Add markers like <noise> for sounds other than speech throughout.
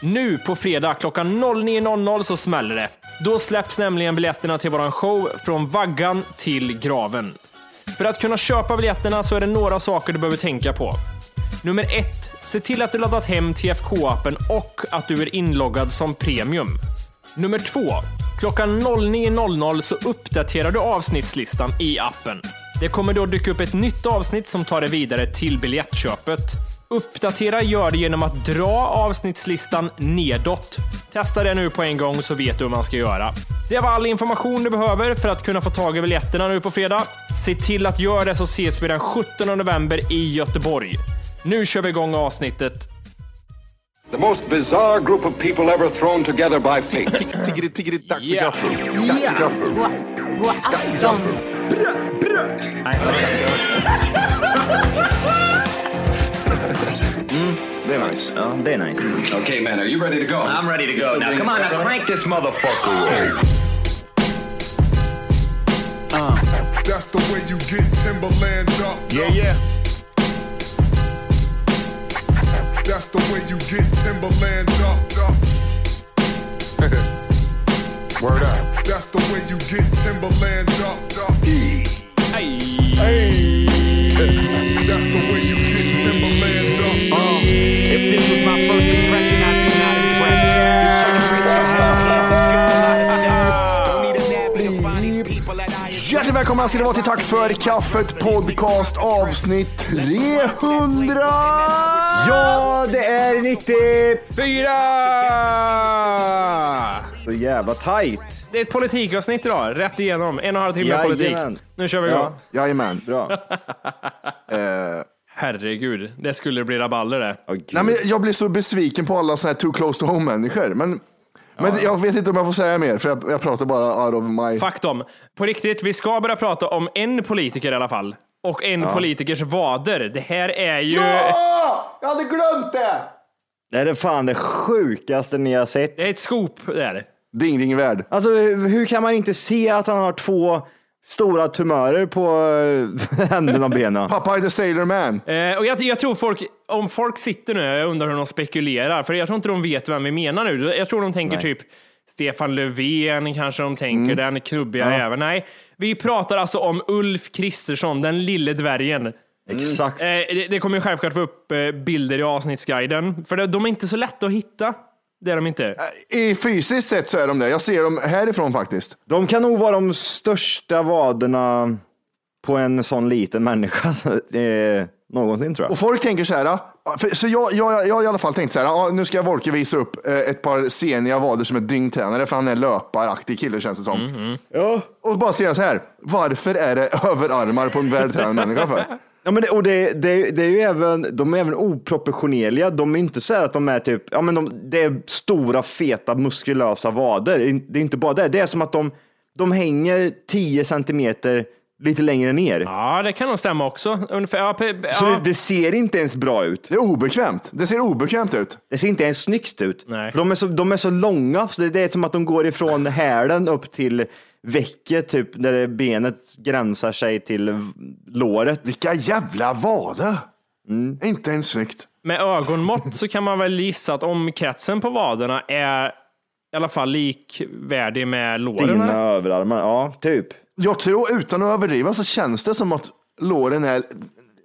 Nu på fredag klockan 09.00 så smäller det. Då släpps nämligen biljetterna till våran show Från vaggan till graven. För att kunna köpa biljetterna så är det några saker du behöver tänka på. Nummer ett, se till att du laddat hem TFK-appen och att du är inloggad som premium. Nummer två, klockan 09.00 så uppdaterar du avsnittslistan i appen. Det kommer då dyka upp ett nytt avsnitt som tar dig vidare till biljettköpet. Uppdatera gör det genom att dra avsnittslistan nedåt. Testa det nu på en gång så vet du hur man ska göra. Det var all information du behöver för att kunna få tag i biljetterna nu på fredag. Se till att göra det så ses vi den 17 november i Göteborg. Nu kör vi igång avsnittet. The most bizarre group of people ever thrown together by fate. Tiggeri, tiggeri, dack för Ja. gaffel. Dack för gaffel. God, afton. Hmm? Det är nice. Ja, det är nice. okay, man, are you ready to go? I'm ready to go. Now, come on, now crank this motherfucker up. That's the way you get Timberland up. Yeah, yeah. That's the way you get Timberland up. up. <laughs> Word up. That's the way you get Timberland up. up. Hej! That's the way you välkomna ska ni vara till Tack för kaffet podcast avsnitt 300! Ja, det är 90! Fyra! Så jävla tight. Det är ett politikavsnitt idag, rätt igenom. En och en halv timme Jajamän. politik. Nu kör vi igång. Ja, Jajamän. bra. <laughs> Herregud, det skulle bli rabalder det. Nej, men jag blir så besviken på alla såna här too close to home-människor. Men, men jag vet inte om jag får säga mer, för jag, jag pratar bara out of my... Dem. På riktigt, vi ska börja prata om en politiker i alla fall. Och en politikers vader. Det här är ju... Ja! Jag hade glömt det! Det är fan det sjukaste ni har sett. Det är ett scoop där. Ding ding värld. Alltså, hur kan man inte se att han har två stora tumörer på eh, <laughs> händerna och benen? Pappa the Sailor Man. Eh, och jag, jag tror folk, om folk sitter nu, jag undrar hur de spekulerar, för jag tror inte de vet vem vi menar nu. Jag tror de tänker typ Stefan Löfven, kanske de tänker, den knubbiga även. Nej, vi pratar alltså om Ulf Kristersson, den lille dvärgen. Exakt. Eh, det, det kommer ju självklart få upp eh, bilder i avsnittsguiden, för de är inte så lätta att hitta. Det är de inte. I fysiskt sett så är de det. Jag ser dem härifrån faktiskt. De kan nog vara de största vaderna på en sån liten människa <laughs> eh, någonsin tror jag. Och folk tänker så här, ah, för, så jag, jag, jag har i alla fall tänkt så här, ah, nu ska Wolke visa upp eh, ett par seniga vader som är dyngtränare, för han är löparaktig kille känns det som. Ja. Och bara säga så här, varför är det <laughs> överarmar på en vältränad människa för? Ja, men det, och det, det, det är ju även, de är även oproportionerliga. De är inte så här att de är typ, ja men de, det är stora, feta, muskulösa vader. Det är inte bara det. Det är som att de, de hänger 10 centimeter lite längre ner. Ja, det kan nog stämma också. Ungefär, ja, pe- Så ja. det, det ser inte ens bra ut. Det är obekvämt. Det ser obekvämt ut. Det ser inte ens snyggt ut. Nej. För de, är så, de är så långa, så det, det är som att de går ifrån hälen upp till väcket, typ, där det benet gränsar sig till låret. Vilka jävla vader! Inte ens snyggt. Med ögonmått så kan man väl gissa att omkretsen på vaderna är i alla fall likvärdig med låren. Dina eller? överarmar, ja, typ. Jag tror, utan att överdriva, så känns det som att låren är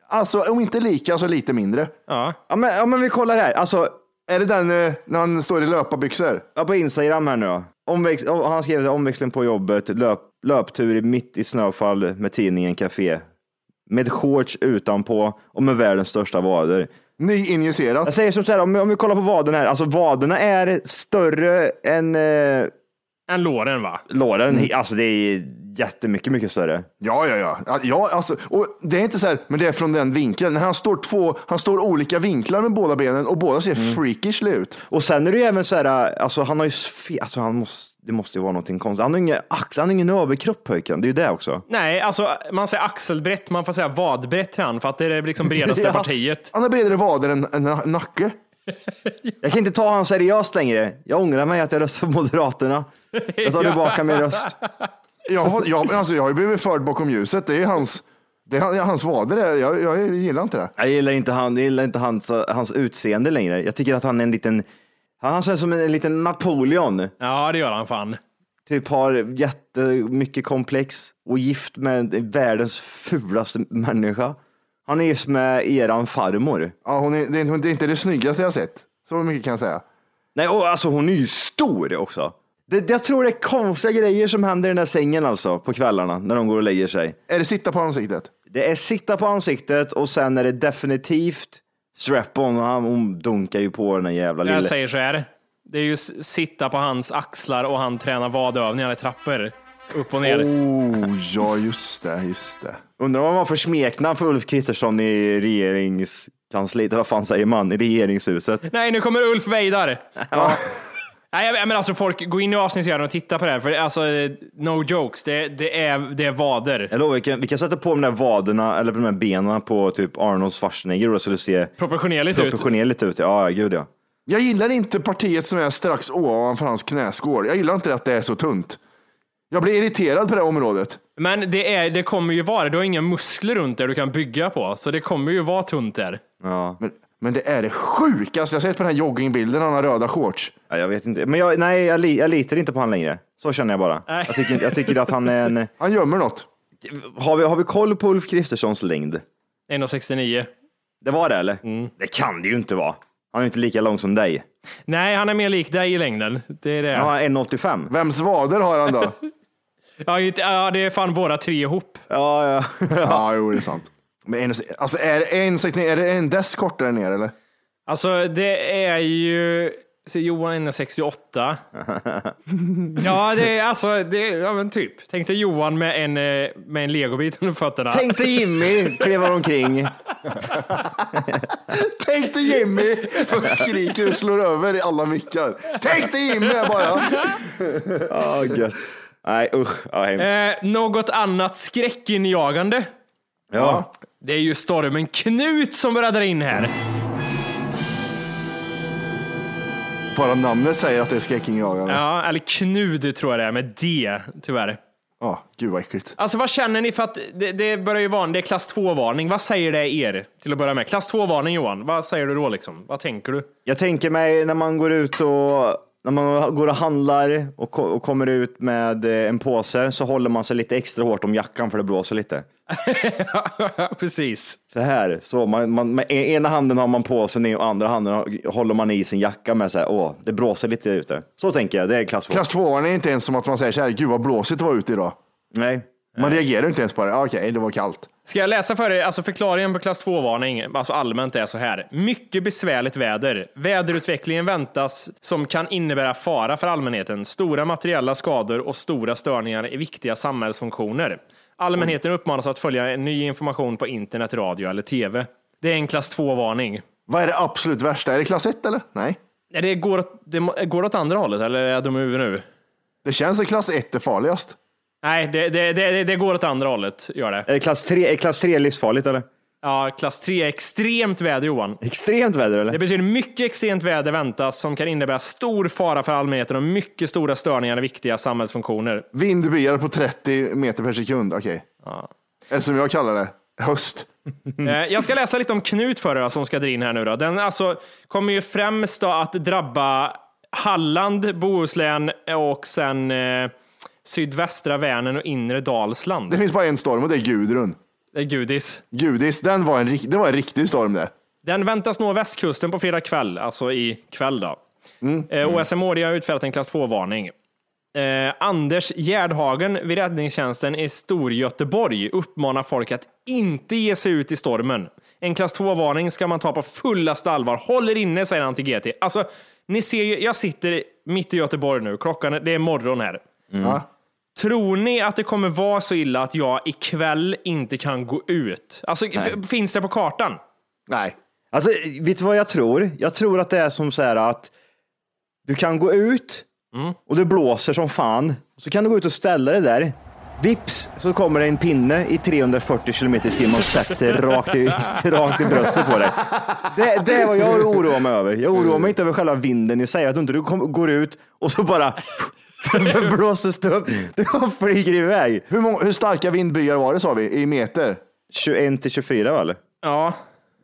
Alltså, om inte lika så lite mindre. Ja. Ja, men, ja, men vi kollar här. Alltså, Är det den eh, när han står i löparbyxor? ja, på Instagram här nu då. Omväx- han skrev omväxling på jobbet, löp, löptur i- mitt i snöfall med tidningen Café. Med shorts utanpå och med världens största vader. Nyinjicerat. Jag säger som så här, om, vi- om vi kollar på vaderna här. Alltså vaderna är större än eh, En låren va? låren. Alltså det är jättemycket, mycket större. Ja, ja, ja. ja, alltså, och det är inte så här, men det är från den vinkeln. När han står två, han står olika vinklar med båda benen och båda ser freakishly ut. Och sen är det ju även så här, alltså han har ju, alltså han måste, det måste ju vara någonting konstigt. Han har ingen ax, han har ingen överkropp pojken. Det är ju det också. Nej, alltså man säger axelbrett, man får säga vadbrett till han för att det är det liksom bredaste <laughs> Ja. partiet. Han har bredare vader än en na- nacke. <laughs> Jag kan inte ta honom seriöst längre. Jag ångrar mig att jag röstade på Moderaterna. Jag tar tillbaka min röst. Jag, jag, alltså, jag har ju blivit förd bakom ljuset. Det är hans, det är han- hans vader. Jag, jag gillar inte det. Jag gillar inte, han, jag gillar inte hans, hans utseende längre. Jag tycker att han är en liten, han ser ut som en liten Napoleon. Ja, det gör han fan. Typ har jättemycket komplex och gift med världens fulaste människa. Han är gift med eran farmor. Ja, hon är, det, är, det är inte det snyggaste jag sett. Så mycket kan jag säga. Nej, och alltså hon är ju stor också. Det, jag tror det är konstiga grejer som händer i den där sängen alltså på kvällarna när de går och lägger sig. Är det sitta på ansiktet? Det är sitta på ansiktet och sen är det definitivt strap-on. och han- Hon dunkar ju på den där jävla lilla. Jag säger så här. Det är ju sitta på hans axlar och han tränar vadövningar i trappor. Upp och ner. Oh, ja, just det, just det. Undrar vad man får smeknamn för Ulf Kristersson i regeringskansliet. Vad fan säger man? I regeringshuset. Nej, nu kommer Ulf Veidar. <laughs> Nej, men alltså folk, gå in i avsnittsguiden och titta på det här. För alltså, no jokes, det, det, är, det är vader. Jag lovar, vi kan, vi kan sätta på de där vaderna eller de där benen på typ Arnold Schwarzenegger och så det ser Proportionerligt ut. proportionerligt ut. Ja, gud ja. Jag gillar inte partiet som är strax ovanför hans knäskål. Jag gillar inte att det är så tunt. Jag blir irriterad på det området. Men det, är, det kommer ju vara, du har inga muskler runt där du kan bygga på. Så det kommer ju vara tunt där. ja. Men, men det är det sjukaste jag sett på den här joggingbilden, han har röda shorts. Ja, jag vet inte. Men jag, nej, jag, li, jag litar inte på han längre. Så känner jag bara. Nej. Jag tycker, jag tycker att han är en... <laughs> Han gömmer något. Har vi, har vi koll på Ulf Kristerssons längd? 1,69. Det var det eller? Mm. Det kan det ju inte vara. Han är ju inte lika lång som dig. Nej, han är mer lik dig i längden. Det är det. Han har 1,85. Vems vader har han då? <laughs> Ja, det är fan våra tre ihop. Ja, ja. ja, jo, det är sant. Men en, alltså är det en, är det en dess kortare ner eller? Alltså, det är ju... Så Johan är 1,68. <laughs> ja, det är alltså, det är, ja men typ. Tänk dig Johan med en, eh, med en legobit under fötterna. Tänk dig Jimmy kliver omkring. <laughs> Tänk dig Jimmy som skriker och slår över i alla mickar. Tänk dig Jimmy bara. Ja, gött. Nej, usch. Ja, hemskt. Eh, något annat skräckinjagande. Ja. Det är ju stormen Knut som börjar dra in här. Bara namnet säger att det är skräckinjagande. Ja. Ja, eller Knud tror jag det är med D, tyvärr. gud vad äckligt. Alltså vad känner ni för att det, det börjar ju vara, det är klass 2-varning. Vad säger det er till att börja med? Klass 2-varning Johan, vad säger du då liksom? Vad tänker du? Jag tänker mig när man går ut och när man går och handlar och, ko- och kommer ut med eh, en påse så håller man sig lite extra hårt om jackan för det blåser lite. <laughs> Precis. Så här, så man, man, med e- ena handen har man påsen i och andra handen har- håller man i sin jacka med så här, åh, det blåser lite ute. Så tänker jag, det är klass två. Klass 2 är inte ens som att man säger så här, gud vad blåsigt det var ute idag. Nej. Man reagerar inte ens på det. Ah, Okej, det var kallt. Ska jag läsa för er? Alltså förklaringen på klass 2-varning, alltså allmänt är så här. Mycket besvärligt väder. Väderutvecklingen väntas som kan innebära fara för allmänheten, stora materiella skador och stora störningar i viktiga samhällsfunktioner. Allmänheten uppmanas att följa ny information på internet, radio eller tv. Det är en klass 2-varning. Vad är det absolut värsta? Är det klass 1 eller? Nej. Det går, åt, det går åt andra hållet, eller är jag dum i nu? Det känns som klass 1 är farligast. Nej, det, det, det, det går åt andra hållet, gör det. Är klass tre, är klass tre livsfarligt eller? Ja, klass 3 är extremt väder, Johan. Extremt väder eller? Det betyder mycket extremt väder väntas som kan innebära stor fara för allmänheten och mycket stora störningar i viktiga samhällsfunktioner. Vindbyar på 30 meter per sekund. Okej. Eller som jag kallar det, höst. <laughs> Eh, Jag ska läsa lite om Knut för er som ska dra in här nu. Då. Den alltså kommer ju främst då att drabba Halland, Bohuslän och sen eh, sydvästra Vänern och inre Dalsland. Det finns bara en storm och det är Gudrun. Det är Gudis. Gudis, den var en, det var en riktig storm det. Den väntas nå västkusten på fredag kväll, alltså i kväll då. Mm. Eh, OSMHD har utfärdat en klass 2-varning. Eh, Anders Gärdhagen vid räddningstjänsten i Storgöteborg uppmanar folk att inte ge sig ut i stormen. En klass 2-varning ska man ta på fullaste allvar. Håller inne, säger han till GT. Alltså, ni ser ju, jag sitter mitt i Göteborg nu. Klockan det är morgon här. Ja. Tror ni att det kommer vara så illa att jag ikväll inte kan gå ut? Alltså, finns det på kartan? Nej. Alltså, vet du vad jag tror? Jag tror att det är som så här att du kan gå ut och det blåser som fan. Så kan du gå ut och ställa dig där. Vips så kommer det en pinne i 340 kilometer i timmen och sätter rakt i, <laughs> rakt i bröstet på dig. Det, det är vad jag oroar mig över. Jag oroar mig inte över själva vinden i sig. Att du inte du går ut och så bara blåses det upp. Du bara flyger iväg. Hur, många, hur starka vindbyar var det sa vi i meter? 21 till 24 va? eller? Ja.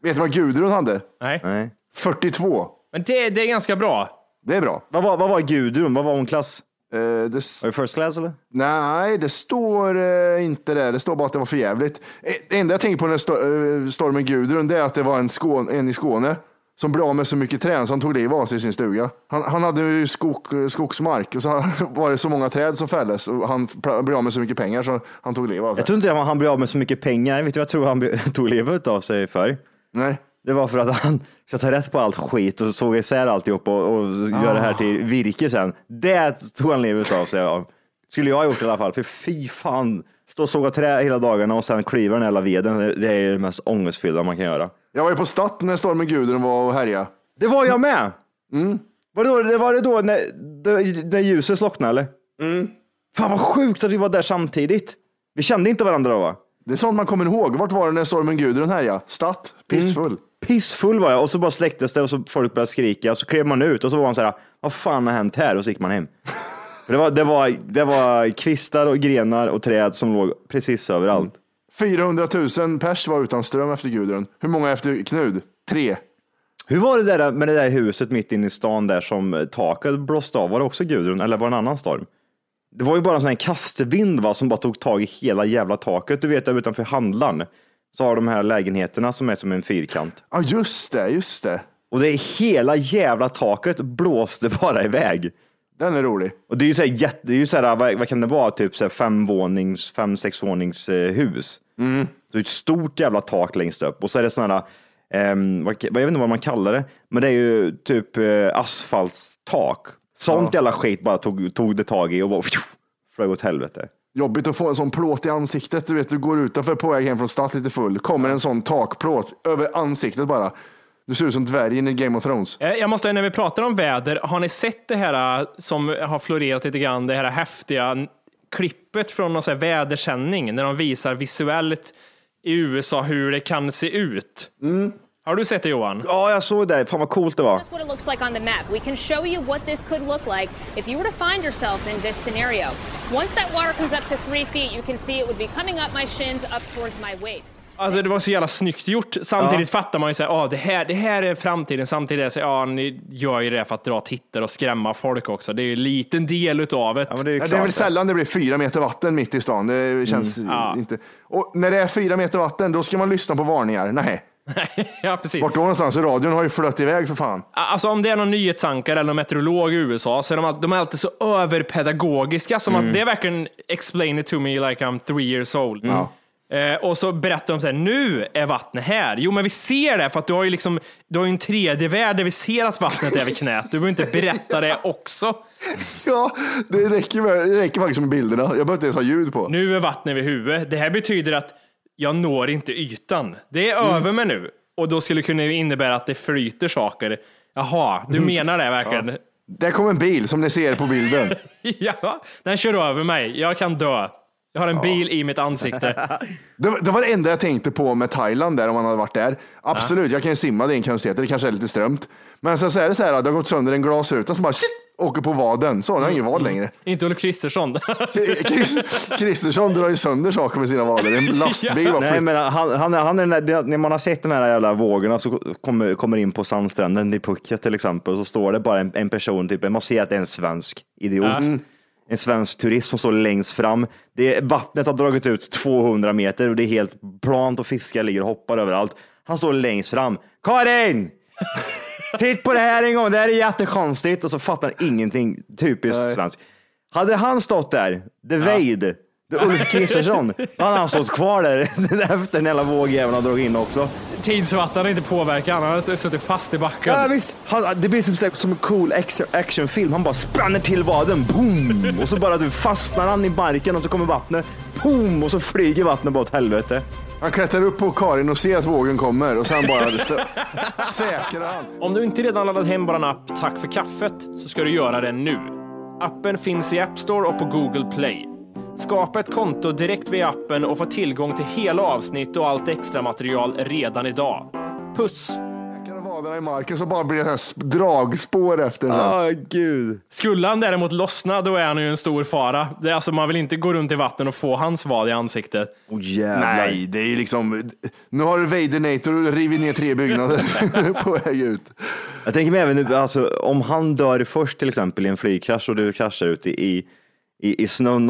Vet du vad Gudrun hade? Nej. Nej. 42. Men det, det är ganska bra. Det är bra. Vad var, vad var Gudrun? Vad var hon klass? Eh, det, s- Var det first class eller? nej, det står eh, inte det. Det står bara att det var för jävligt. Eh, Det enda jag tänker på den här sto- eh, stormen Gudrun, det är att det var en, Skåne, en i Skåne som blev av med så mycket träd så han tog livet av sig i sin stuga. Han, han hade ju skog, skogsmark och så <laughs> var det så många träd som fälldes och han blev av med så mycket pengar så han tog livet av sig. Jag tror inte han blev av med så mycket pengar. Vet du vad jag tror han <laughs> tog livet av sig för? Nej. Det var för att han <laughs> ska ta rätt på allt skit och såg isär alltihop och, och göra det här till virke sen. Det tog han livet av sig av. Skulle jag ha gjort i alla fall. För fy fan, stå och såga trä hela dagarna och sen klyva den jävla veden. Det- Det är det mest ångestfyllda man kan göra. Jag var ju på Statt när stormen Gudrun var och härjade. Det var jag med. Var, det då, det var det då när, när, när ljuset slocknade eller? Fan vad sjukt att vi var där samtidigt. Vi kände inte varandra då va? Det är sånt man kommer ihåg. Vart var det när stormen Gudrun härjade? Statt, pissfull. Pissfull var jag och så bara släcktes det och så folk började skrika och så klev man ut och så var man så här, vad fan har hänt här? Och så gick man hem. <laughs> Det, var, det, var, det var kvistar och grenar och träd som låg precis överallt. 400 000 pers var utan ström efter Gudrun. Hur många efter Knud? Tre. Hur var det där med det där huset mitt inne i stan där som taket blåste av? Var det också Gudrun eller var det en annan storm? Det var ju bara en sån här kastevind va, som bara tog tag i hela jävla taket. Du vet där utanför handlaren så har de här lägenheterna som är som en fyrkant. Ja, just det, just det. Och det är hela jävla taket blåste <laughs> bara iväg. Den är rolig. Och det är ju så här, jätte, det är ju så här vad, vad kan det vara, typ så här fem vånings, fem, sex vånings eh, hus. Så ett stort jävla tak längst upp och så är det sådana här, ehm, vad, jag vet inte vad man kallar det, men det är ju typ eh, asfaltstak. Sånt jävla skit bara tog, tog det tag i och bara flög åt helvete. Jobbigt att få en sån plåt i ansiktet. Du vet, du går utanför på väg hem från stad lite full. Kommer en sån takplåt över ansiktet bara. Du ser ut som dvärgen i Game of Thrones. Eh, Jag måste, när vi pratar om väder, har ni sett det här eh, som har florerat lite grann, det här häftiga klippet från någon här vädersändning, när de visar visuellt i USA hur det kan se ut? Har du sett det Johan? Ja, jag såg det. Fan vad coolt det var. That's what it looks like on the map. We can show you what this could look like if you were to find yourself in this scenario. Once that water comes up to three feet, you can see it would be coming up my shins up towards my waist. Alltså det var så jävla snyggt gjort. Samtidigt fattar man ju att ah, det, här, det här är framtiden. Samtidigt är det ja, ni gör ju det för att dra tittare och skrämma folk också. Det är ju en liten del utav det. Ja, det är Ja, det är klart väl sällan det blir fyra meter vatten mitt i stan. Det känns Ja. inte. Och när det är fyra meter vatten, då ska man lyssna på varningar. Nej, <laughs> ja, precis. vart då någonstans? Radion har ju flöt iväg för fan. Alltså om det är någon nyhetsankare eller någon meteorolog i USA så är de, all- de är alltid så överpedagogiska som Mm. att det är verkligen explain it to me like I'm three years old. Eh, och så berättar de så här, nu är vattnet här. Jo, men vi ser det för att du har ju liksom, du har ju en 3D-värld där vi ser att vattnet är vid knät. Du behöver inte berätta det också. <laughs> Ja, det räcker, med, det räcker faktiskt med bilderna. Jag behöver inte ens ha ljud på. Nu är vattnet vid huvudet. Det här betyder att jag når inte ytan. Det är Mm. över mig nu. Och då skulle det kunna innebära att det flyter saker. Jaha, du Mm. menar det verkligen? Där kom en bil som ni ser på bilden. <laughs> Ja, den kör över mig. Jag kan dö. Jag har en bil i mitt ansikte. <laughs> Det, var- det var det enda jag tänkte på med Thailand där om man hade varit där. Absolut, jag kan ju simma, det är en konstighet, det kanske är lite strömt. Men sen så är det så här, det har gått sönder en glasruta som bara shit, åker på vaden. Så, den har ingen vad längre. Inte Ulf Kristersson. <laughs> Kristersson drar ju sönder saker med sina vader. En <laughs> lastbil bara Nej, men han, han, han är den där, när man har sett de här jävla vågorna så kommer, kommer in på sandstranden i Phuket till exempel och så står det bara en, en person, typ, man ser att det är en svensk idiot. En svensk turist som står längst fram. Det, vattnet har dragit ut 200 meter och det är helt plant och fiskar ligger och hoppar överallt. Han står längst fram. Karin! <laughs> Titt på det här en gång, det här är jättekonstigt. Och så fattar han ingenting. Typiskt svenskt. Hade han stått där, the Wade, the Ulf Kristersson, han stått kvar där <laughs> efter den hela vågjäveln har dragit in också. Tidsvatten har inte påverkat han, han har suttit fast i backen. Ja visst, han, det blir som, som en cool action, actionfilm. Han bara spänner till vaden, boom! Och så bara du fastnar han i marken och så kommer vattnet, boom! Och så flyger vattnet bara åt helvete. Han klättrar upp på Karin och ser att vågen kommer och sen bara säkrar han. Om du inte redan laddat hem vår app Tack för kaffet så ska du göra det nu. Appen finns i App Store och på Google Play. Skapa ett konto direkt via appen och få tillgång till hela avsnitt och allt extra material redan idag. Puss! Vaderna i marken så bara blir det här sp- dragspår efter. Ah, gud. Skulle han däremot lossna, då är han ju en stor fara. Det är alltså, man vill inte gå runt i vatten och få hans vad i ansiktet. Oh, jävlar. Nej, det är ju liksom. Nu har Vadernator rivit ner tre byggnader <laughs> på väg ut. Jag tänker mig även nu, alltså, om han dör först till exempel i en flygkrasch och du kraschar ute i, i, i snön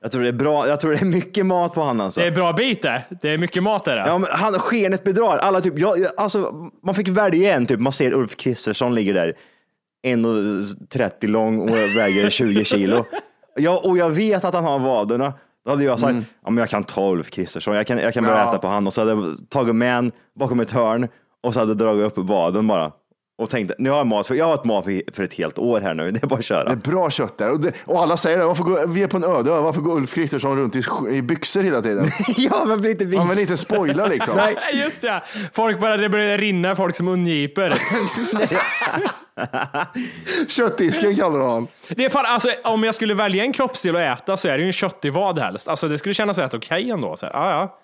Jag tror det är bra. Jag tror det är mycket mat på han alltså. Det är bra bit det. Det är mycket mat är det. Ja, men han skenet bedrar. Alla typ, jag, jag, alltså, man fick välja en typ. Man ser Ulf Kristersson ligger där. 1,30 lång och väger 20 kilo. Ja, och jag vet att han har vaderna. Då hade jag sagt, ja, men jag kan ta Ulf Kristersson. Jag kan, jag kan börja Ja. äta på han. Och så hade jag tagit med en bakom ett hörn och så hade jag dragit upp vaden bara. Och tänkte, nu har jag mat för, jag har ett mat för, ett helt år här nu. <laughs> Det är bara att köra. Det är bra kött där. Och, det, och alla säger det. Varför går, vi är på en öde ö. Varför går Ulf Kristersson runt i, i byxor hela tiden? <laughs> ja, men blir inte vis. Han vill inte spoila liksom. <laughs> Nej. Just det, folk börjar, det börjar rinna folk som ungiper. Köttdisken kallar han. Det är fan, alltså, om jag skulle välja en kroppsdel att äta så är det ju en köttig vad helst. Alltså, det skulle kännas rätt okej ändå. Så, här, ja, ja.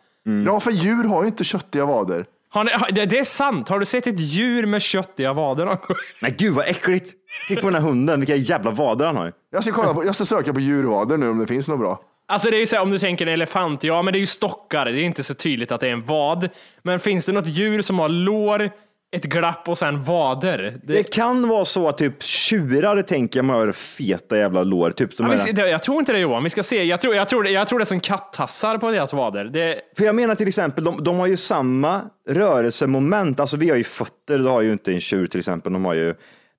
Ja, för djur har ju inte köttiga vader. Har ni, har- det, det är sant. Har du sett ett djur med köttiga vader någon <laughs> gång? Men gud vad äckligt. Titta på den här hunden, vilka jävla vader han har. Jag ska, kolla på, jag ska söka på djurvader nu om det finns något bra. Alltså det är ju så här, om du tänker en elefant, ja men det är ju stockar, det är inte så tydligt att det är en vad. Men finns det något djur som har lår, ett glapp och sen vader? Det, Det kan vara så att typ tjurar tänker man har feta jävla lår. Typ som ja, vi, är- ska- det, jag tror inte det Johan, vi ska se. Jag tror, jag tror, jag tror det är som kattassar på deras vader. Det, För jag menar till exempel, de, de har ju samma rörelsemoment. Alltså vi har ju fötter, det har ju inte en tjur till exempel. De har ju,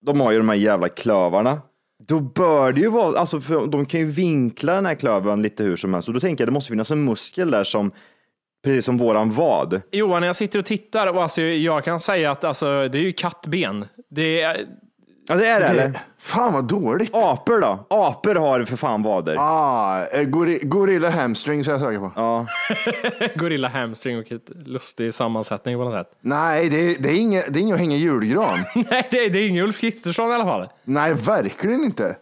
de har ju de här jävla klövarna. Då bör det ju vara, alltså för de kan ju vinkla den här klövern lite hur som helst. Och då tänker jag det måste finnas en muskel där som, precis som våran vad. Johan, när jag sitter och tittar, och alltså, jag kan säga att alltså, det är ju kattben. Det är, Ja det är det, eller? Det, fan vad dåligt. Apor då? Apor har för fan vader. Ah, eh, gori, gorilla hamstring ska jag söka på. Ja. <laughs> gorilla hamstring och ett lustig sammansättning på något sätt. Nej, det, är- det, är inget, det är inget att hänga i julgran. <laughs> Nej, det är, det är ingen Ulf Kristersson i alla fall. Nej, verkligen inte.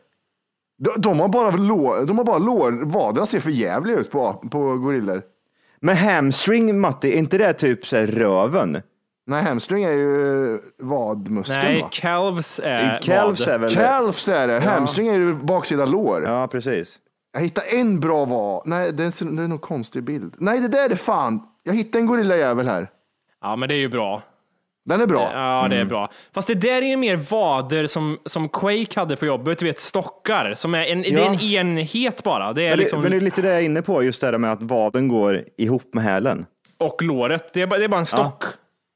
De, de har bara lår, de har bara lår. Vaderna ser för jävliga ut på, på gorillor. Men hamstring, Matti, är inte det typ så här röven? Nej, hamstring är ju vadmuskeln Nej, va? calves är Calves vad. är väl Calves är det. Hamstring är ju baksida lår. Ja, precis. Jag hittade en bra vad. Nej, det är, det är någon konstig bild. Nej, det där är fan. Jag hittade en gorillajävel här. Ja, men det är ju bra. Den är bra. Ja, det är bra. Fast det där är ju mer vader som, som Quake hade på jobbet, du vet stockar. Som är en, Det är en enhet bara. Det är Men det, liksom, men det är lite det jag är inne på, just det där med att vaden går ihop med hälen. Och låret, det är, bara, det är bara en stock.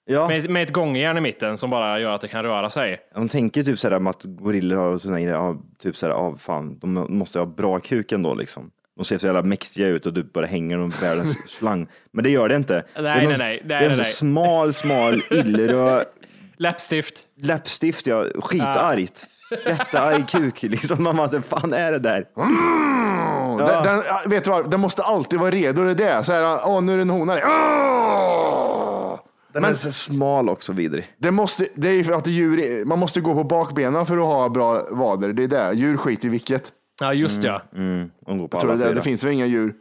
Ja, Med, med ett gångjärn i mitten som bara gör att det kan röra sig. de tänker typ sådär att gorillor har sådana grejer, typ sådär, ja, fan, de måste ha bra kuk ändå liksom. De ser så jävla mäktiga ut och du bara hänger någon världens <laughs> slang. Men det gör det inte. det är nej, någon- nej, nej, Det är en nej, så nej. smal, smal, illröd <laughs> Läppstift. läppstift, ja. Skitargt. Jättearg kuk liksom. Man bara, fan är det där? Mm, den, den, ja, vet du vad, den måste alltid vara redo. Det är det. Så här, åh, nu är det en hona. Åh! Den är så smal också vidrig. Det, måste, det är ju för att djur, man måste gå på bakbenen för att ha bra vader. Det är det. Djur skiter i vilket. Ja, just ja. Mm, de går på Jag tror alla det, det finns väl inga djur.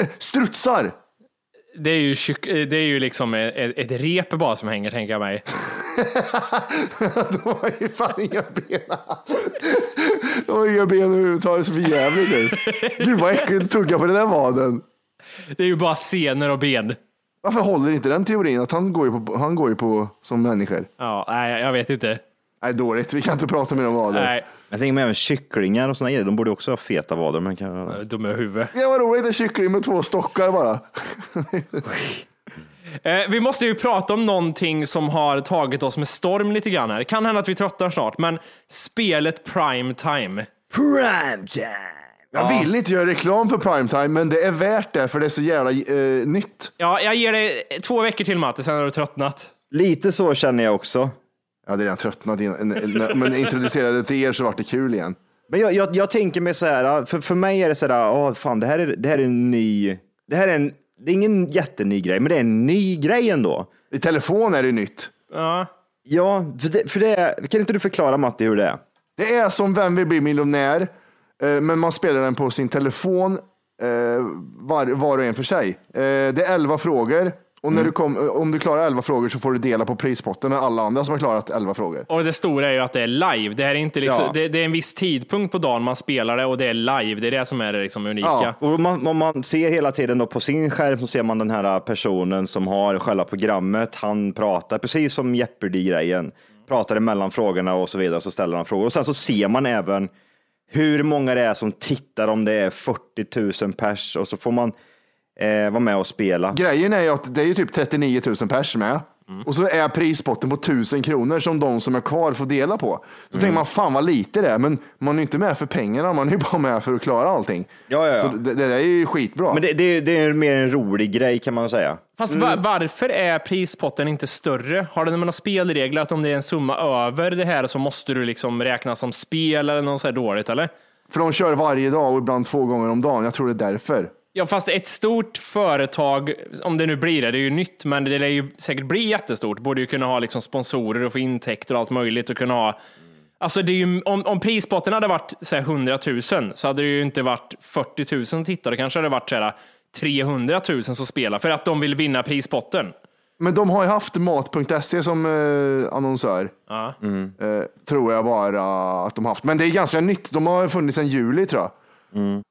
Eh, strutsar! Det är ju, kyck- eh, det är ju liksom ett, ett rep bara som hänger, tänker jag mig. <laughs> De har ju fan inga ben. De har inga ben överhuvudtaget. Det ser för jävligt ut. Gud vad äckligt att tugga på den där vaden. Det är ju bara senor och ben. Varför håller inte den teorin att han går ju på, han går ju på som människor? Ja, nej, jag vet inte. Nej, dåligt. Vi kan inte prata mer om vader. Nej, Jag tänker mig även kycklingar och såna grejer. De borde också ha feta vader. Men kan... dum i huvudet. Ja, vad roligt. En kyckling med två stockar bara. <laughs> Eh, vi måste ju prata om någonting som har tagit oss med storm lite grann här. Det kan hända att vi tröttar snart, men spelet Prime Time. Jag vill inte göra reklam för primetime, men det är värt det för det är så jävla eh, nytt. Ja, jag ger dig två veckor till Matte, sen har du tröttnat. Lite så känner jag också. Jag hade redan tröttnat innan, men introducerade det till er så vart det kul igen. Men jag, jag, jag tänker mig så här, för, för mig är det så här, åh fan, det här är, det här är en ny, det här är en, det är ingen jätteny grej, men det är en ny grej ändå. I telefon är det nytt. Ja, Ja, för det, för det är, kan inte du förklara Matti hur det är? Det är som Vem vill bli miljonär, eh, men man spelar den på sin telefon eh, var, var och en för sig. Eh, Det är elva frågor och när du kom, om du klarar elva frågor så får du dela på prispotten med alla andra som har klarat elva frågor. och det stora är ju att det är live. Det, här är inte liksom, Ja. det, det är en viss tidpunkt på dagen man spelar det och det är live. Det är det som är det liksom unika. Ja. Och man, om man ser hela tiden då på sin skärm så ser man den här personen som har själva programmet. Han pratar precis som Jeopardy-grejen. Pratar emellan frågorna och så vidare. Så ställer han frågor och sen så ser man även hur många det är som tittar om det är 40 000 pers och så får man eh, vara med och spela. Grejen är ju att det är ju typ 39 000 pers med. Och så är prispotten på 1000 kronor som de som är kvar får dela på. Då tänker man, fan vad lite det är, men man är inte med för pengarna, man är ju bara med för att klara allting. Ja, ja, ja. Så det, det där är ju skitbra. Men det, det, det är mer en rolig grej kan man säga. Fast va- varför är prispotten inte större? Har det med några spelregler att om det är en summa över det här så måste du liksom räkna som spel eller något så här dåligt eller? För de kör varje dag och ibland två gånger om dagen. Jag tror det är därför. Ja, fast ett stort företag, om det nu blir det, det är ju nytt, men det lär ju säkert bli jättestort, borde ju kunna ha liksom sponsorer och få intäkter och allt möjligt och kunna ha Alltså det är ju, om, om prispotten hade varit så här, 100 000 så hade det ju inte varit 40 000 tittare, kanske hade det varit så här, 300 000 som spelar för att de vill vinna prispotten. Men de har ju haft mat.se som eh, annonsör. Ja. Eh, tror jag bara att de haft. Men det är ganska nytt. De har funnits sedan juli tror jag.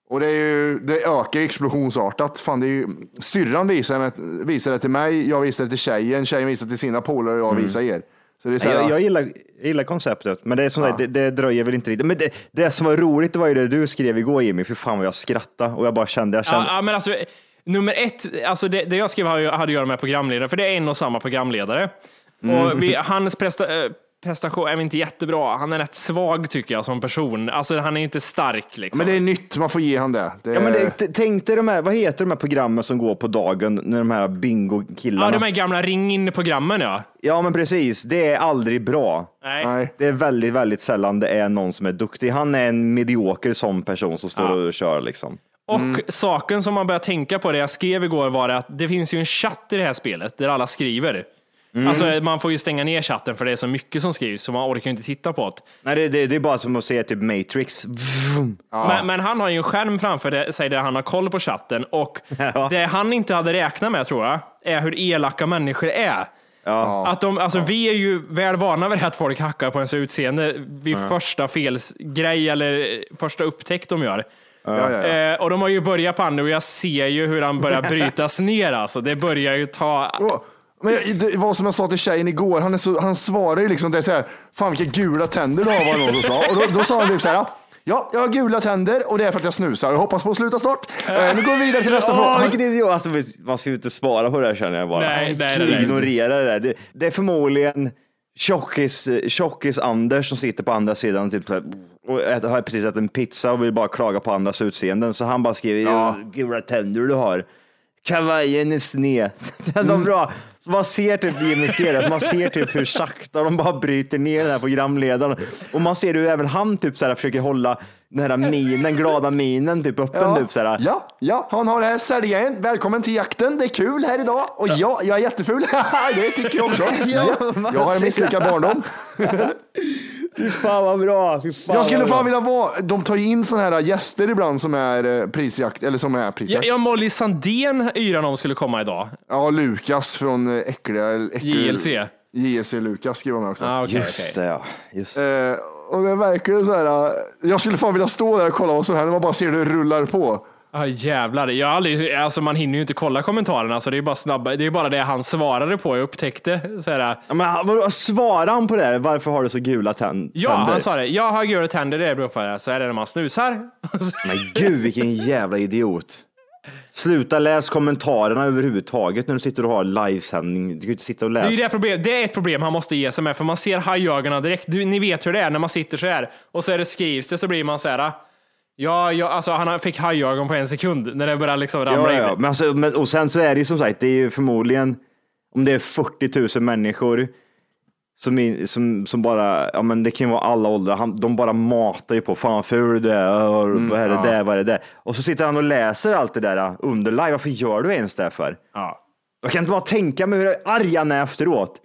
Och det, är ju, det ökar explosionsartat. Fan, det är ju, syrran visar, visar det till mig, jag visar det till tjejen, tjejen visar till sina polare och jag visar er. Så det är så här, Jag, jag, gillar, jag gillar konceptet, men det, är sånt där, det, det dröjer väl inte riktigt. Men det, det som var roligt det var ju det du skrev igår Jimmy, för fan vad jag skrattade och jag bara kände, jag kände Ja, ja, men alltså, nummer ett, alltså det, det jag skrev hade, att göra med programledare, för det är en och samma programledare. Och vi, hans presta, eh, prestation är inte jättebra. Han är rätt svag tycker jag som person. Alltså han är inte stark liksom. men det är nytt, man får ge han det. det Ja, men är- det, tänk dig de här, vad heter de här programmen som går på dagen, när de här bingo-killarna? Ja, de här gamla ring in-programmen ja. Ja, men precis. Det är aldrig bra. Nej. Nej. Det är väldigt, väldigt sällan det är någon som är duktig. Han är en medioker sån person som står Ja. och kör liksom. Och saken som man börjar tänka på, det jag skrev igår, var att det finns ju en chatt i det här spelet där alla skriver. Alltså man får ju stänga ner chatten för det är så mycket som skrivs så man orkar ju inte titta på det. Nej, det, det, det är bara som att se typ Matrix. Men, men han har ju en skärm framför det- sig där han har koll på chatten och <laughs> Ja. det han inte hade räknat med tror jag, är hur elaka människor är. Ja. Att de, alltså, Vi är ju väl vana vid att folk hackar på ens utseende vid första felsgrej eller första upptäckt de gör. ja, ja, ja. Eh, och de har ju börjat på andra och jag ser ju hur han börjar <laughs> brytas ner. Alltså. Det börjar ju ta... Men jag- det var som jag sa till tjejen igår, han, är så, han svarar ju liksom, det är så här, fan vilka gula tänder du har var någon som sa. Och då, då sa han typ så här, Ja, jag har gula tänder och det är för att jag snusar. Jag hoppas på att sluta snart. Eh, nu går vi vidare till nästa fråga. vilken idiot. Alltså, man ska ju inte svara på det här känner jag bara. Nej, nej, nej, nej. Ignorera det där. Det, det är förmodligen tjockis, tjockis Anders som sitter på andra sidan typ, så här, och äter, har precis ätit en pizza och vill bara klaga på andras utseenden. Så han bara skriver, ja. gula tänder du har. Kavajen är sned. <laughs> Mm. bra. Så man ser typ Jimmy Skeres, man ser typ hur sakta de bara bryter ner den här programledaren. Och man ser hur även han typ så här försöker hålla den här minen, glada minen typ öppen. Ja, Typ så här. ja, ja, han har det här säljaren. Välkommen till jakten. Det är kul här idag. Och ja, jag är jätteful. <laughs> det tycker jag också. Ja, jag har en misslyckad barndom. <laughs> Fy fan vad bra. Fan Jag skulle vad bra. fan vilja vara, de tar ju in sådana här gäster ibland som är eh, prisjakt, eller som är Ja, prisjakt. ja, Molly Sandén yran om skulle komma idag. Ja, Lukas från eh, äckliga, äckliga JLC. JLC Lukas skriver med också. Ah, okay, Just det ja. Just. Eh, och det är verkligen så här, eh, jag skulle fan vilja stå där och kolla vad som händer, man bara ser hur det rullar på. Ah, jävlar, jag har aldrig, alltså man hinner ju inte kolla kommentarerna så det är bara snabba, det är bara det han svarade på jag upptäckte. Så här, Ja, men vadå, svarar han på det? Varför har du så gula tänd- ja, tänder? han sa det. Jag har gula tänder, det beror på det. Så är det när man snusar. Men gud vilken jävla idiot. Sluta läs kommentarerna överhuvudtaget när du sitter och har livesändning. Du kan ju inte sitta och Det är, läsa. det, problem, det är ett problem han måste ge sig med, för man ser hajögonen direkt. Du, ni vet hur det är när man sitter så här och så är det skrivs det så blir man så här. Ja, ja alltså han fick hajögon på en sekund när det börjar liksom ramla Ja, in. ja. Men alltså, men, och sen så är det ju som sagt, det är ju förmodligen om det är 40 000 människor som, som, som bara, ja men det kan ju vara alla åldrar, han, de bara matar ju på, fan vad ful du är, Ö, vad är det där, vad är det där? Och så sitter han och läser allt det där under live, varför gör du ens det för? Ja. Jag kan inte bara tänka mig hur arg han är efteråt.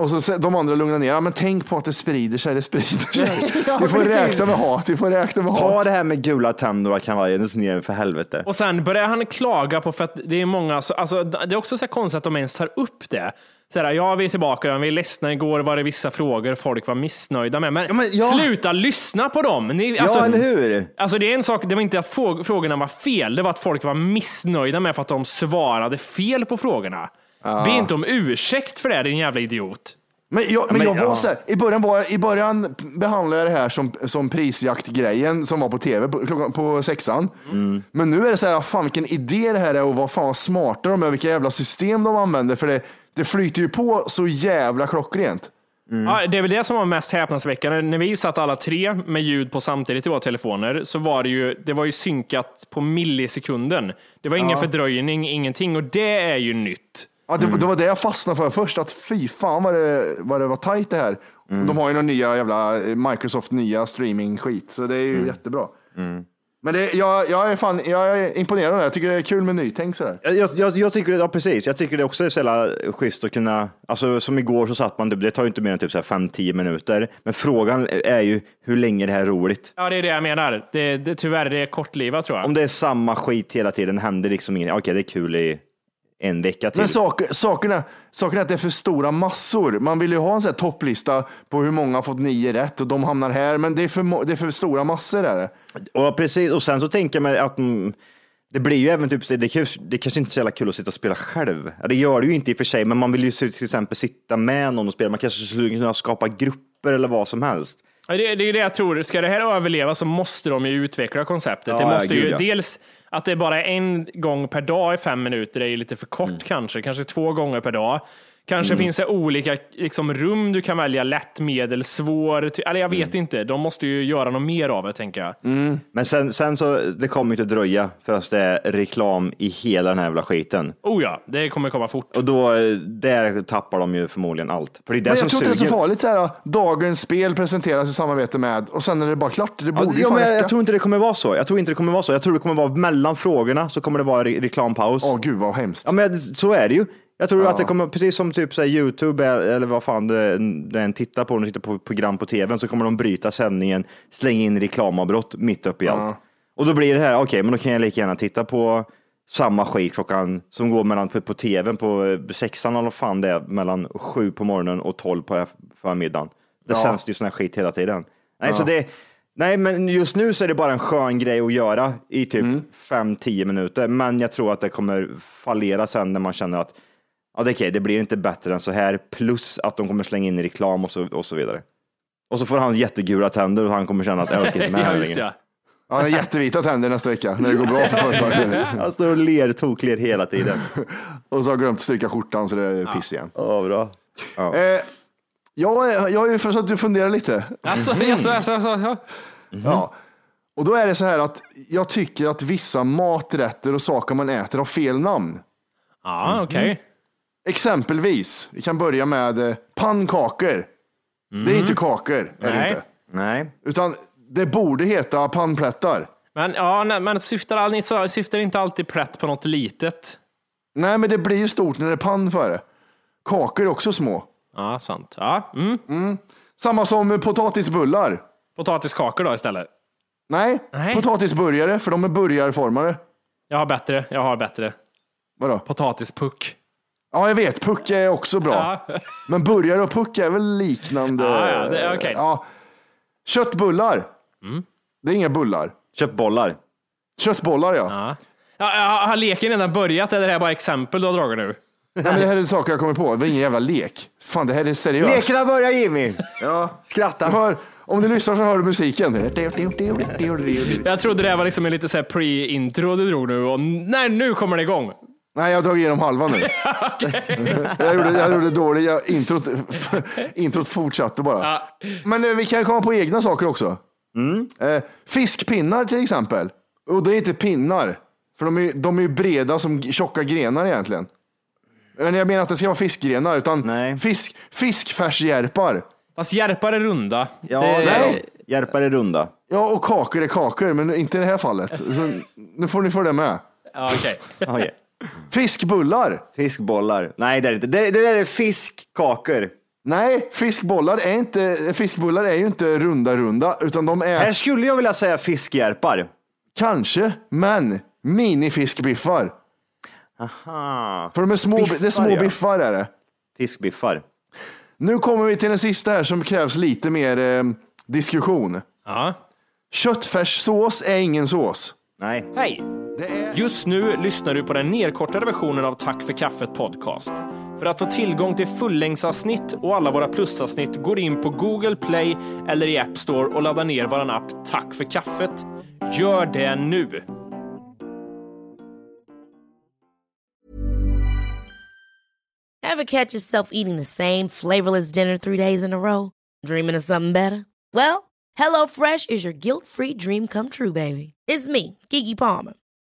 Och så de andra lugnar ner, ja, men tänk på att det sprider sig, det sprider sig. <laughs> Ja, vi får precis. räkna med hat, vi får räkna med Ta hat. det här med gula tänder och kavajen ner för helvete. Och sen börjar han klaga på för att det är många, så- alltså, det är också så här konstigt att de ens tar upp det. Så här, ja, vi är tillbaka, vi är ledsna, igår var det vissa frågor folk var missnöjda med. Men, Ja, men ja. sluta lyssna på dem! Ni, alltså, ja, eller hur? Alltså det är en sak, det var inte att fråg- frågorna var fel, det var att folk var missnöjda med för att de svarade fel på frågorna. Be inte om ursäkt för det, din jävla idiot. Men jag, men jag var ja. så här, i början, var, i början behandlade jag det här som, som prisjaktgrejen som var på tv på, klockan, på sexan. Mm. Men nu är det så här, fan vilken idé det här är och vad fan vad smarta de är, vilka jävla system de använder. För det, det flyter ju på så jävla klockrent. Ja, det är väl det som var mest häpnadsväckande. När vi satt alla tre med ljud på samtidigt i våra telefoner så var det ju, det var ju synkat på millisekunden. Det var ingen fördröjning, ingenting och det är ju nytt. Ja, det, det var det jag fastnade för först, att fy fan vad det, vad det var tajt det här. Och De har ju några nya jävla eh, Microsoft nya streaming-skit, så det är ju jättebra. Men det, jag, jag, är fan, jag är imponerad av det, jag tycker det är kul med nytänk sådär. Jag, jag, jag tycker det, ja, precis. Jag tycker det också är så schysst att kunna, alltså som igår så satt man, det tar ju inte mer än typ 5-10 minuter. Men frågan är ju hur länge det här är roligt. Ja, det är det jag menar. Det, det, tyvärr, det är kortlivat tror jag. Om det är samma skit hela tiden, händer liksom inget, okej det är kul i en vecka till. Men saker, sakerna, sakerna är att det är för stora massor. Man vill ju ha en sån här topplista på hur många har fått nio rätt och de hamnar här, men det är för, det är för stora massor. Är det. Och, precis, och sen så tänker mig att mm, det blir ju även typ, det, kanske, det kanske inte är så jävla kul att sitta och spela själv. Det gör det ju inte i och för sig, men man vill ju till exempel sitta med någon och spela. Man kanske skulle kunna skapa grupper eller vad som helst. Ja, Det, det är det jag tror. Ska det här överleva så måste de ju utveckla konceptet. Ja, det måste ja, ju, gud, ja. Dels att det bara är en gång per dag i fem minuter är ju lite för kort Mm. kanske. Kanske två gånger per dag. Kanske finns det olika liksom, rum du kan välja, lätt, medel, svår. Eller jag vet Mm. inte. De måste ju göra något mer av det, tänker jag. Men sen, sen så, det kommer inte att dröja förrän det är reklam i hela den här jävla skiten. Oh ja, det kommer komma fort. Och då, där tappar de ju förmodligen allt. För det är det Men som jag tror inte det är så farligt. Så här, dagens spel presenteras i samarbete med och sen är det bara klart. Det borde Ja, ja, jag, tror inte det kommer vara så. Jag tror inte det kommer vara så. Jag tror det kommer vara mellan frågorna så kommer det vara re reklampaus. Åh gud vad hemskt. Ja, men så är det ju. Jag tror att det kommer, precis som typ så Youtube eller vad fan det än tittar på, när de tittar på program på tvn, så kommer de bryta sändningen, slänga in reklamavbrott mitt upp i allt. Och då blir det här, okej, men då kan jag lika gärna titta på samma skit klockan som går mellan på, på tvn på eh, sexan eller vad fan det är, mellan sju på morgonen och tolv på förmiddagen. Det sänds ju sån här skit hela tiden. Nej, så det, nej, men just nu så är det bara en skön grej att göra i typ fem, tio minuter. Men jag tror att det kommer fallera sen när man känner att ja, det är okej, det blir inte bättre än så här. Plus att de kommer slänga in reklam och så, och så vidare. Och så får han jättegula tänder och han kommer känna att jag orkar inte med <laughs> Ja, här längre. Ja, han har jättevita tänder nästa vecka när det går bra för företaget. <laughs> Han står och ler, tokler hela tiden. <laughs> Och så har jag glömt stryka skjortan så det är piss igen. Ja, bra. Eh, jag, jag är ju för så att du funderar lite. Alltså, alltså, alltså, alltså, alltså. Ja. Och då är det så här att jag tycker att vissa maträtter och saker man äter har fel namn. Ja, okej. Exempelvis, vi kan börja med eh, pannkakor. Det är inte kakor, är det Nej. inte. Nej. Utan det borde heta pannplättar. Men, ja, nej, men syftar, all, så- syftar inte alltid plätt på något litet? Nej, men det blir ju stort när det är pann före. Kakor är också små. Ja, sant. Ja, mm. Samma som potatisbullar. Potatiskakor då istället. Nej, Nej. potatisburgare, för de är burgarformade. Jag har bättre. Jag har bättre. Vadå? Potatispuck. Ja, jag vet. Puck är också bra. Ja. Men burgare och puck är väl liknande? Ja, ja, det. Mm. Ja. Köttbullar. Det är inga bullar. Köttbollar. Köttbollar, ja. Ja. Ja, har leken redan börjat eller är det här bara exempel du har dragit nu? Nej, men det här är saker jag kommer på. Det är ingen jävla lek. Fan, det här är seriöst. Lekarna börjar Jimmy. Ja. Skratta. Hör, om du lyssnar så hör du musiken. Jag trodde det här var liksom en lite så här pre-intro du drog nu och nej, nu kommer det igång. Nej, jag har dragit igenom halva nu. <laughs> jag, gjorde, jag gjorde dåligt. Jag, introt, <laughs> introt fortsatte bara. Ja. Men eh, vi kan komma på egna saker också. Eh, fiskpinnar till exempel. Och det är inte pinnar. För de är, de är ju breda som tjocka grenar egentligen. Men jag menar att det ska vara fiskgrenar, utan Nej. Fisk, fiskfärsjärpar. Fast järpar är runda. Ja, det, nej. Järpar är runda. Ja, och kakor är kakor, men inte i det här fallet. Så, nu får ni få det med. Ja, okej. <laughs> Okej. Fiskbullar. Fiskbollar. Nej, det är det inte. Det, det där är fiskkakor. Nej, fiskbollar är inte, fiskbullar är ju inte runda runda, utan de är Här skulle jag vilja säga fiskjärpar. kanske, men minifiskbiffar. Aha. För de är små, Biffar, det är små ja. biffar är det. Fiskbiffar. Nu kommer vi till den sista här som krävs lite mer eh, diskussion. Ja. Köttfärssås är ingen sås. Nej. Hej! Just nu lyssnar du på den nedkortade versionen av Tack för kaffet podcast. För att få tillgång till fullängdsavsnitt och alla våra plusavsnitt går in på Google Play eller i App Store och laddar ner vår app Tack för kaffet. Gör det nu! Ever catch yourself eating the same flavorless dinner three days in a row? Dreaming of something better? Well, HelloFresh is your guilt-free dream come true, baby. It's me, Kiki Palmer.